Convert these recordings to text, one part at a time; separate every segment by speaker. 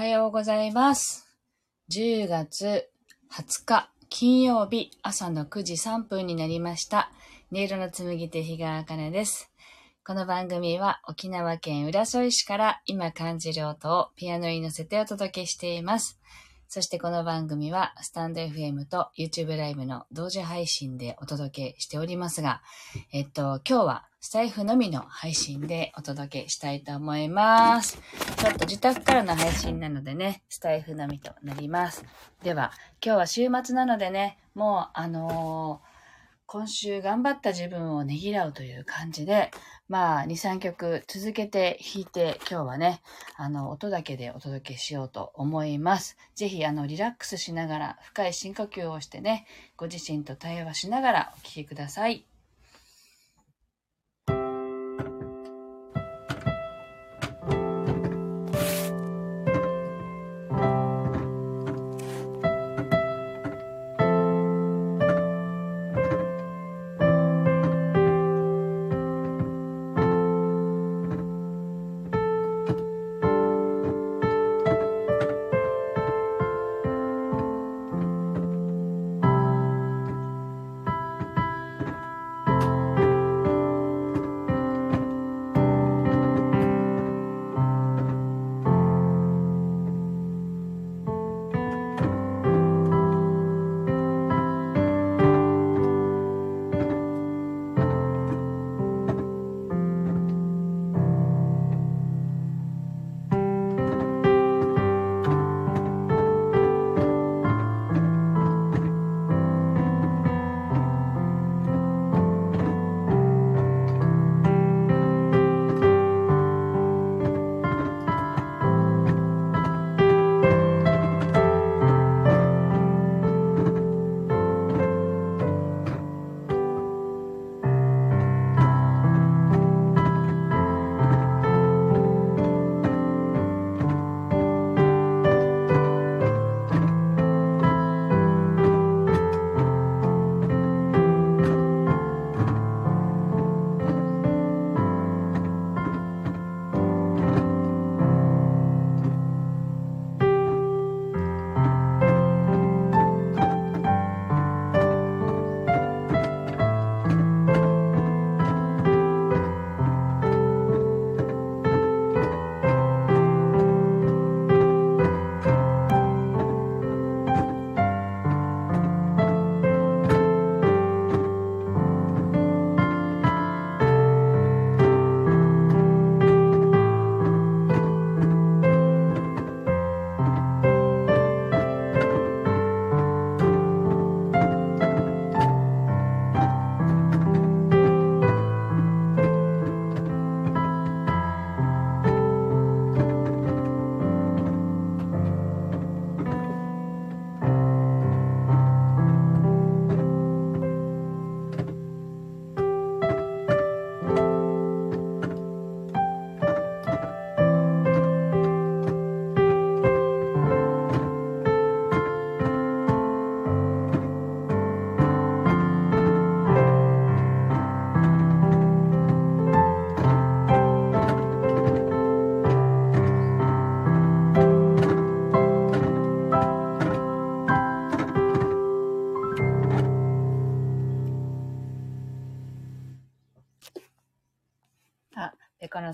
Speaker 1: はようございます。10月20日金曜日朝の9時3分になりました。音色の紡ぎ手日川茜です。この番組は沖縄県浦添市から今感じる音をピアノに乗せてお届けしています。そしてこの番組はスタンド FM と YouTube ライブの同時配信でお届けしておりますが、えっと、今日はスタイフのみの配信でお届けしたいと思います。ちょっと自宅からの配信なのでね、スタイフのみとなります。では、今日は週末なのでね、もう、あのー今週頑張った自分をねぎらうという感じで、まあ、2、3曲続けて弾いて、今日はね、あの、音だけでお届けしようと思います。ぜひ、あの、リラックスしながら、深い深呼吸をしてね、ご自身と対話しながらお聴きください。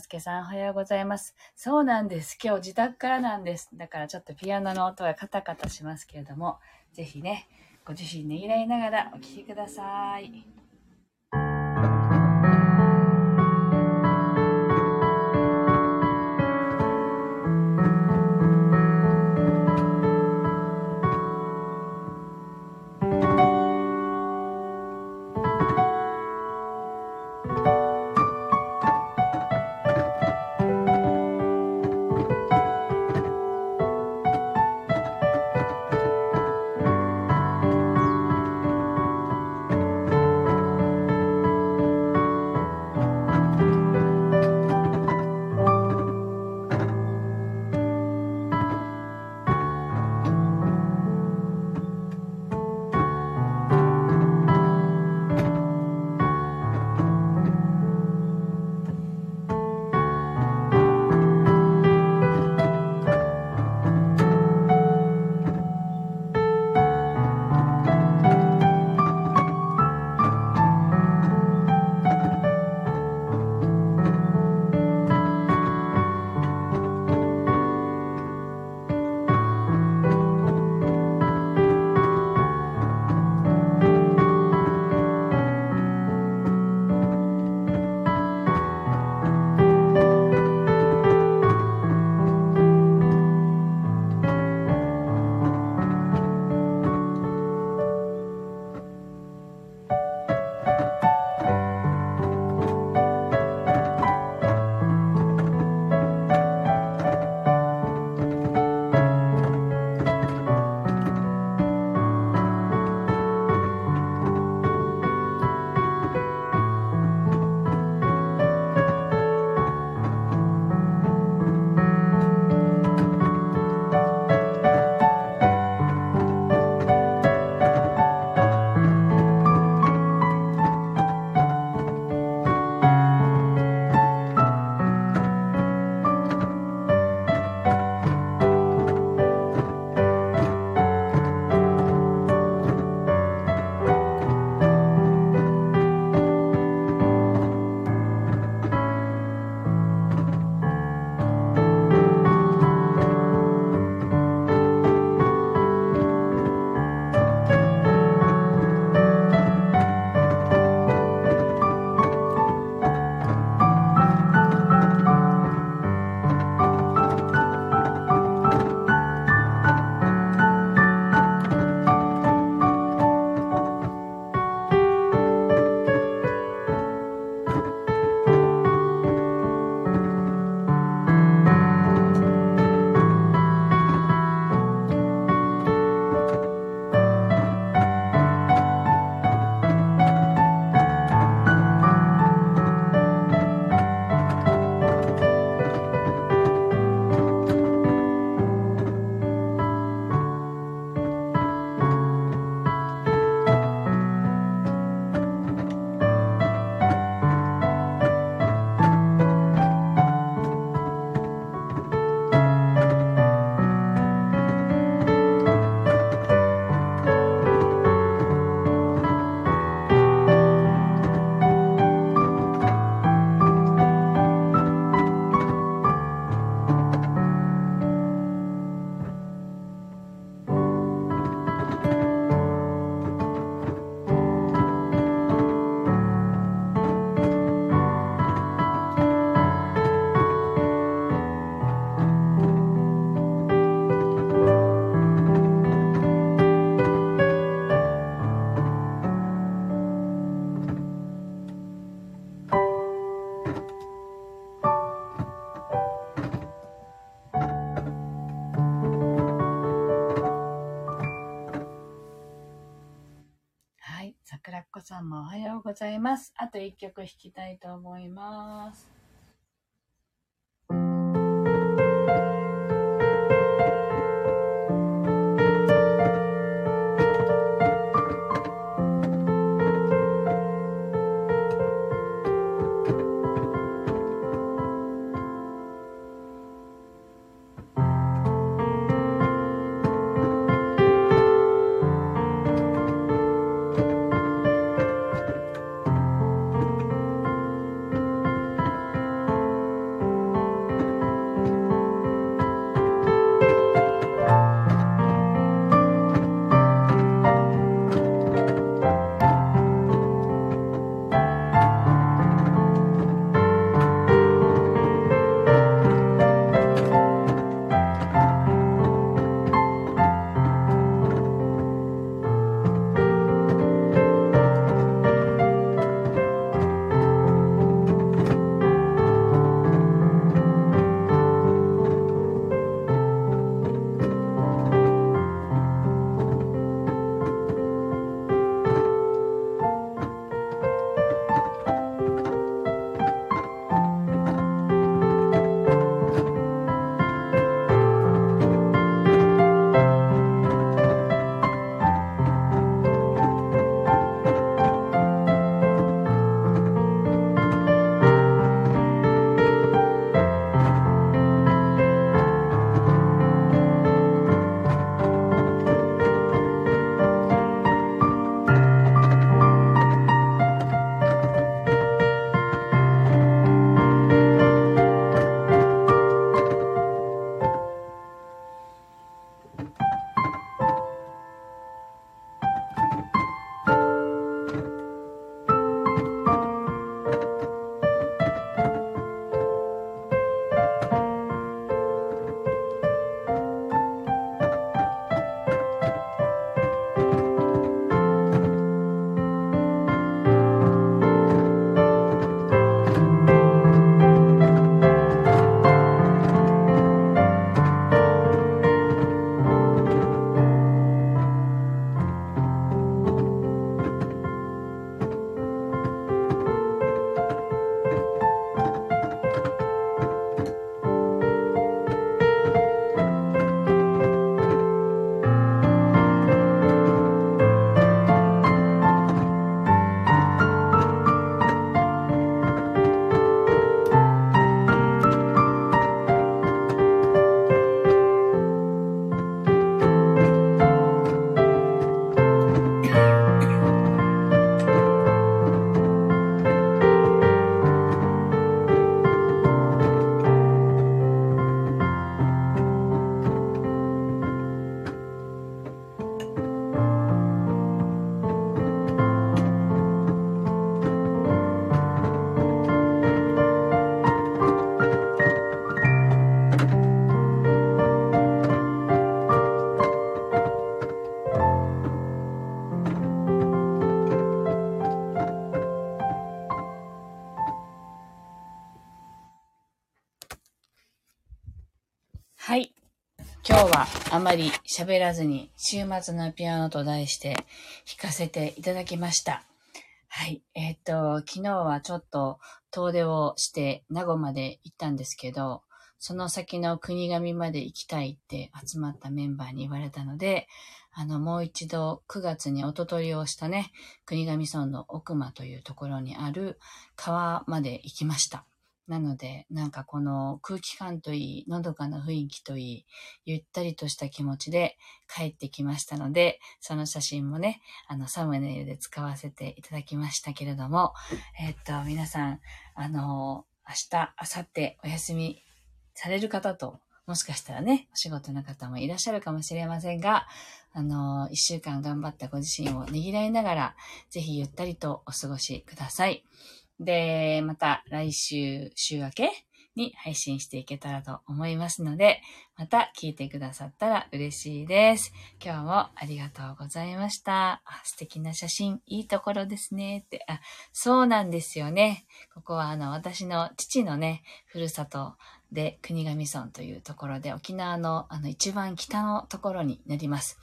Speaker 1: すけさんおはようございます。そうなんです。今日自宅からなんです。だからちょっとピアノの音がカタカタしますけれども、ぜひね、ご自身ねぎらいながらお聴きください。「ございます。あと1曲弾きたいと思います。はい。今日はあまり喋らずに週末のピアノと題して弾かせていただきました。はい。えっ、と、昨日はちょっと遠出をして名護まで行ったんですけど、その先の国神まで行きたいって集まったメンバーに言われたので、あの、もう一度9月におととりをしたね、国神村の奥間というところにある川まで行きました。なので、なんかこの空気感といい、のどかな雰囲気といい、ゆったりとした気持ちで帰ってきましたので、その写真もね、あの、サムネイルで使わせていただきましたけれども、えー、っと、皆さん、あの、明日、明後日お休みされる方と、もしかしたらね、お仕事の方もいらっしゃるかもしれませんが、あの、一週間頑張ったご自身をねぎらいながら、ぜひゆったりとお過ごしください。で、また来週週明けに配信していけたらと思いますので、また聞いてくださったら嬉しいです。今日もありがとうございました。あ素敵な写真、いいところですね。って、あ、そうなんですよね。ここはあの、私の父のね、ふるさとで国頭村というところで沖縄のあの一番北のところになります。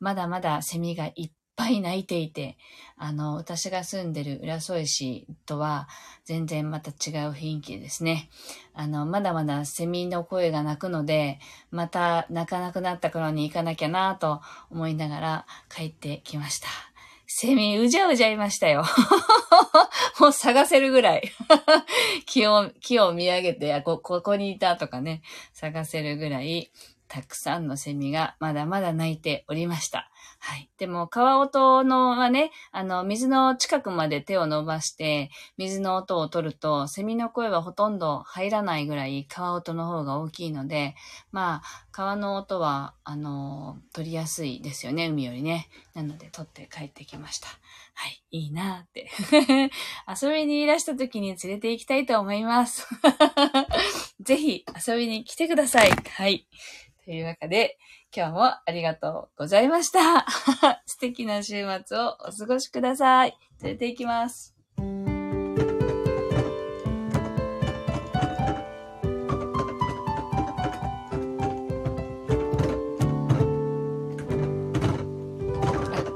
Speaker 1: まだまだセミがいっぱい鳴いていて、あの、私が住んでる浦添市とは全然また違う雰囲気ですね。あの、まだまだセミの声が鳴くので、また鳴かなくなった頃に行かなきゃなと思いながら帰ってきました。セミうじゃうじゃいましたよ。もう探せるぐらい 木を、木を見上げて、こ、ここにいたとかね、探せるぐらい、たくさんのセミがまだまだ鳴いておりました。はい。でも、川音のはね、あの、水の近くまで手を伸ばして、水の音を取ると、セミの声はほとんど入らないぐらい川音の方が大きいので、まあ、川の音は、あの、取りやすいですよね、海よりね。なので、取って帰ってきました。はい。いいなーって。遊びにいらした時に連れて行きたいと思います。ぜひ遊びに来てください。はい。というわけで、今日もありがとうございました。素敵な週末をお過ごしください。連れて行きます。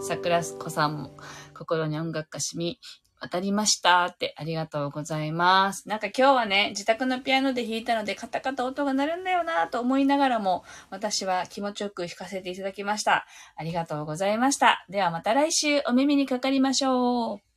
Speaker 1: 桜子さんも心に音楽が染み当たりましたってありがとうございます。なんか今日はね、自宅のピアノで弾いたのでカタカタ音が鳴るんだよなと思いながらも、私は気持ちよく弾かせていただきました。ありがとうございました。ではまた来週お耳にかかりましょう。